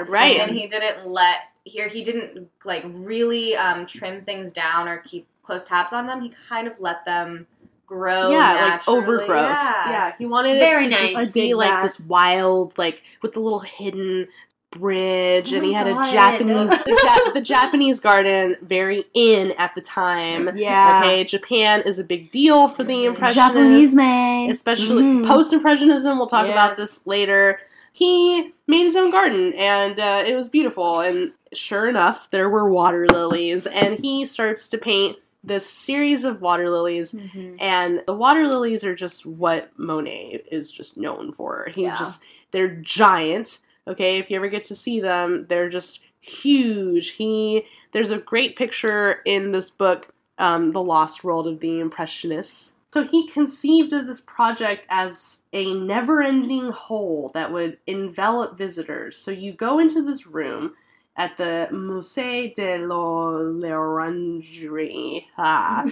Right, right. And he didn't let here he didn't like really um, trim things down or keep close tabs on them. He kind of let them grow. yeah, like naturally. overgrowth. Yeah. Yeah, he wanted Very it to nice. just I be like this wild, like with the little hidden bridge, Oh and he had God. a Japanese, the, ja- the Japanese garden very in at the time. Yeah. Okay, Japan is a big deal for the Mhm. Impressionists. Japanese man. especially Mhm. post impressionism we'll talk about this later he made his own garden and uh, it was beautiful and sure enough there were water lilies and he starts to paint this series of water lilies Mhm. and the water lilies are just what Monet is just known for. He Yeah. just they're giant. Okay, if you ever get to see them, they're just huge. He there's a great picture in this book, um, The Lost World of the Impressionists. So he conceived of this project as a never-ending whole that would envelop visitors. So you go into this room at the Musée de l'Orangerie. Ah.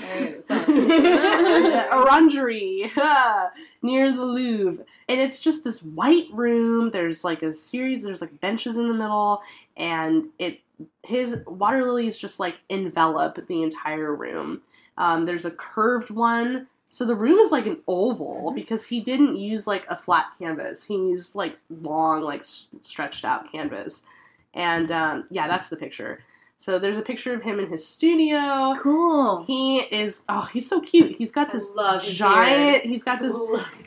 orangery near the Louvre. And it's just this white room. There's like a series, there's like benches in the middle, and it his water lilies just like envelop the entire room. Um, there's a curved one. So the room is like an oval because he didn't use like a flat canvas. He used like long, like s- stretched out canvas. And um, yeah, that's the picture. So there's a picture of him in his studio. Cool. He is oh, he's so cute. He's got this giant. He's got this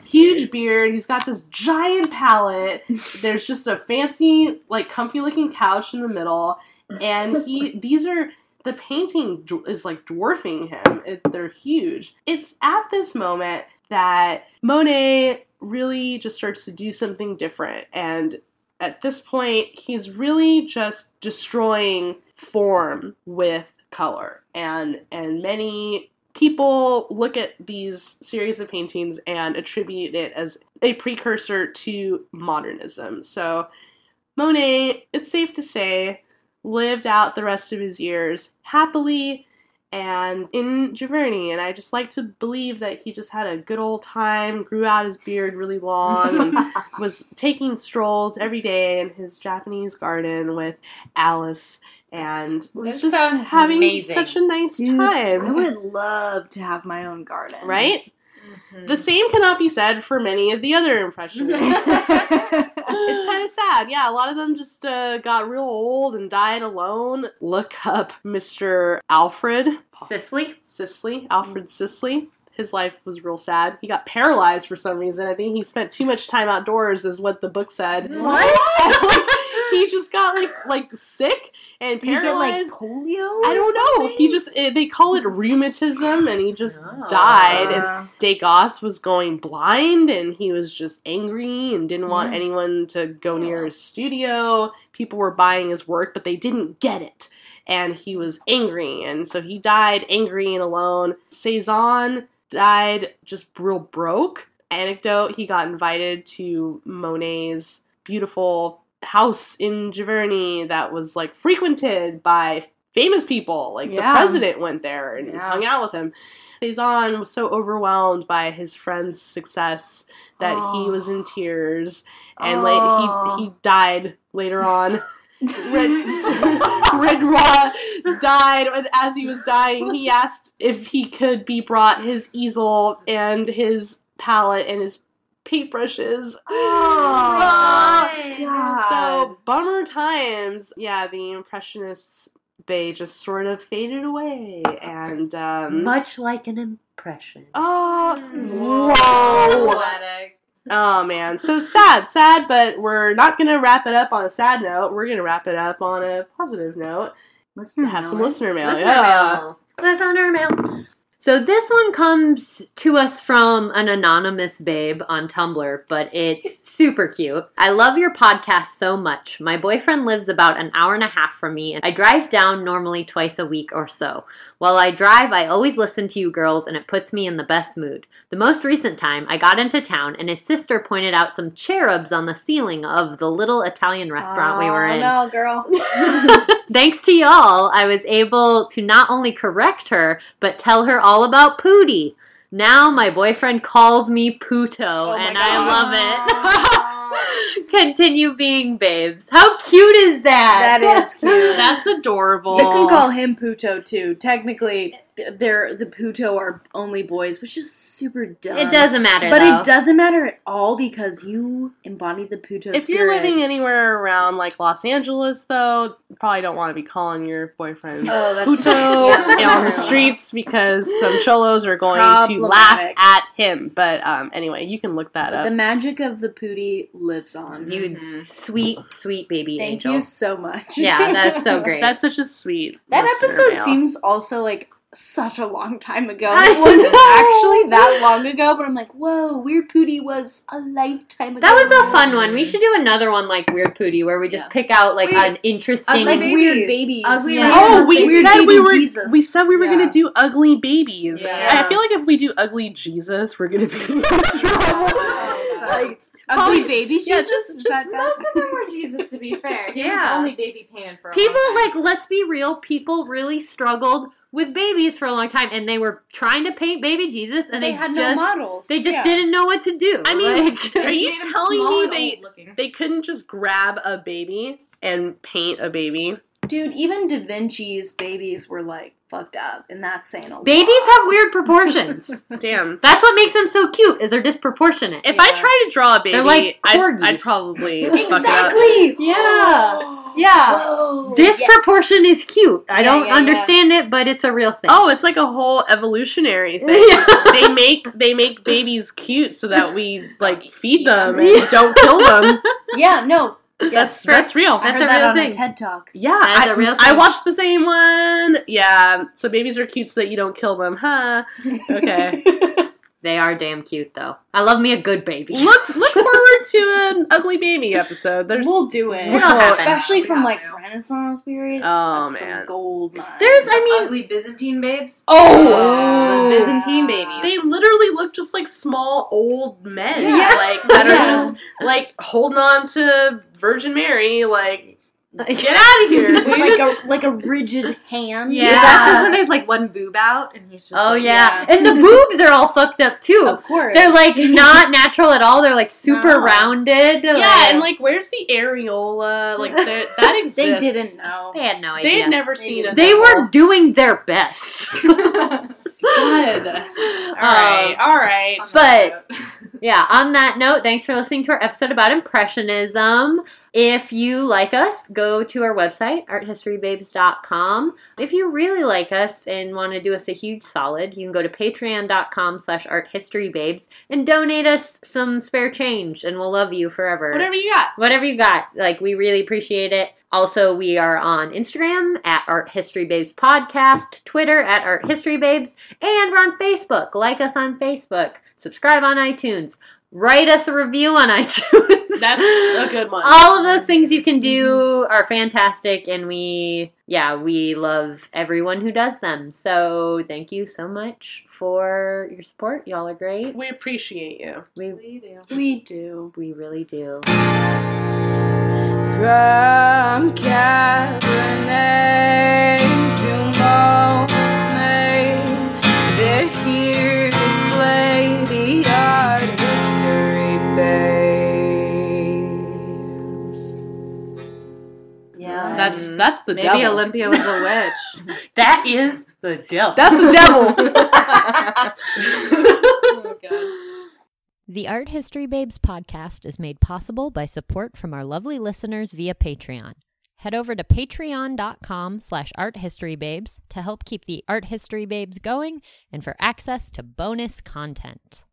huge beard. He's got this giant palette. There's just a fancy, like comfy looking couch in the middle, and he. These are the painting is like dwarfing him. It, they're huge. It's at this moment that Monet really just starts to do something different, and at this point, he's really just destroying form with color, and and many people look at these series of paintings and attribute it as a precursor to modernism. So Monet, it's safe to say, lived out the rest of his years happily and in Giverny. And I just like to believe that he just had a good old time, grew out his beard really long, and was taking strolls every day in his Japanese garden with Alice and was That just having amazing. such a nice Dude, time. I would love to have my own garden. Right? Mhm. The same cannot be said for many of the other impressionists. it's kind of sad. Yeah, a lot of them just uh, got real old and died alone. Look up Mr. Alfred Cicely? Sisley, Alfred Sisley. His life was real sad. He got paralyzed for some reason. I think he spent too much time outdoors, is what the book said. What? he just got like like sick and Did you get like paralyzed. polio? I don't know. something? He just eh, they call it rheumatism, and he just Oh. died. And Degas was going blind and he was just angry and didn't want Yeah. anyone to go near his studio. People were buying his work, but they didn't get it. And he was angry, and so he died angry and alone. Cezanne died just real broke. Anecdote he got invited to Monet's beautiful house in Giverny that was like frequented by famous people. Like the president went there and Yeah. hung out with him. Cezanne was so overwhelmed by his friend's success that he was in tears, and Aw. like he he died later on. Red Renoir died, and as he was dying, he asked if he could be brought his easel and his palette and his paintbrushes. Oh, God. So bummer times. Yeah, the impressionists they just sort of faded away, and um, Much like an impression. oh, Whoa. whoa. Poetic. Oh man, so sad, sad, but we're not gonna wrap it up on a sad note. We're gonna wrap it up on a positive note. Listener Have some listener mail. Listener yeah. mail. Listener mail. So this one comes to us from an anonymous babe on Tumblr, but it's super cute. I love your podcast so much. My boyfriend lives about an hour and a half from me, and I drive down normally twice a week or so. While I drive, I always listen to you girls, and it puts me in the best mood. The most recent time, I got into town, and his sister pointed out some cherubs on the ceiling of the little Italian restaurant we were Oh, in. no, girl. Thanks to y'all, I was able to not only correct her, but tell her all about Putti. Now my boyfriend calls me Puto, oh my and. I love it. Continue being babes. How cute is that? That is cute. That's adorable. You can call him Puto too. Technically, th- they're the Puto are only boys, which is super dumb. It doesn't matter, but though. it doesn't matter at all because you embody the Puto If spirit. you're living anywhere around like Los Angeles, though, you probably don't want to be calling your boyfriend oh, Puto Yeah. on the streets because some cholos are going to laugh at him. But um, anyway, you can look that The up. The magic of the Putti lives on. You Mhm. sweet, sweet baby Thank angel. you so much. Yeah, that's so great. That's such a sweet. that episode mail. seems also like such a long time ago. It wasn't actually that long ago, but I'm like, whoa, Weird Putti was a lifetime ago. That was a fun one. We should do another one like Weird Putti where we just Yeah. pick out like Wait, an interesting. like babies. weird babies. Ugly Yeah. Oh, we Weird said we were Jesus. we said we were Yeah. gonna do ugly babies. Yeah. I feel like if we do ugly Jesus, we're gonna be in trouble. like Probably- ugly baby yeah, Jesus. just- just that Most of them were Jesus, to be fair. He Yeah. was only baby painted for a people long like let's be real. People really struggled with babies for a long time, and they were trying to paint baby Jesus, and they, they, had just no models. they just Yeah. didn't know what to do. I mean, Like- are you telling me they old-looking. they couldn't just grab a baby and paint a baby? Dude, even Da Vinci's babies were like fucked up, and that's saying a lot. babies have weird proportions. Damn. That's what makes them so cute. Is they're disproportionate. If I Yeah. tried to draw a baby, They're like I'd. I'd probably fuck it up. Exactly. Yeah. Oh. Yeah. Whoa. Disproportion is cute. I Yeah, don't yeah, yeah. understand it, but it's a real thing. Oh, it's like a whole evolutionary thing. They make they make babies cute so that we like feed them them. and don't kill them. Yeah. No. That's Fair. that's real. I That's heard a that real on thing. a TED talk. Yeah, That's I, a real I watched the same one. Yeah, so babies are cute so that you don't kill them, huh? Okay. They are damn cute, though. I love me a good baby. look look forward to an ugly baby episode. There's we'll do it. It'll. Especially from like to. Renaissance period. Oh, That's some man. gold mines. There's- I mean- ugly Byzantine babes. Oh. those Byzantine babies. they literally look just like small old men, Yeah. like that Yeah. are just like holding on to Virgin Mary, like Get get out of here, dude. like a like a rigid hand. Yeah. The best is when there's like one boob out and he's just Oh like, yeah. yeah. and the boobs are all fucked up too. Of course. They're like not natural at all. They're like super No. rounded. yeah, and like where's the areola? Like that that they didn't know. they had no idea. They had never They seen a They were doing their best. good. Um, all right, all right. But- Yeah, on that note, thanks for listening to our episode about Impressionism. If you like us, go to our website, arthistorybabes.com. If you really like us and want to do us a huge solid, you can go to patreon.com slash arthistorybabes and donate us some spare change, and we'll love you forever. Whatever you got. Whatever you got. Like, we really appreciate it. Also, we are on Instagram at Art History Babes Podcast, Twitter at Art History Babes, and we're on Facebook. Like us on Facebook. Subscribe on iTunes. Write us a review on iTunes. That's a good one. All of those things you can do mm-hmm. are fantastic, and we, yeah, we love everyone who does them. So thank you so much for your support. Y'all are great. We appreciate you. We, We do. we do. We really do. From Cabernet to Monet, That's mm-hmm. that's the Maybe devil. Olympia was a witch. That is the devil. That's the devil. oh, God. The Art History Babes podcast is made possible by support from our lovely listeners via Patreon. Head over to patreon.com slash arthistorybabes to help keep the Art History Babes going and for access to bonus content.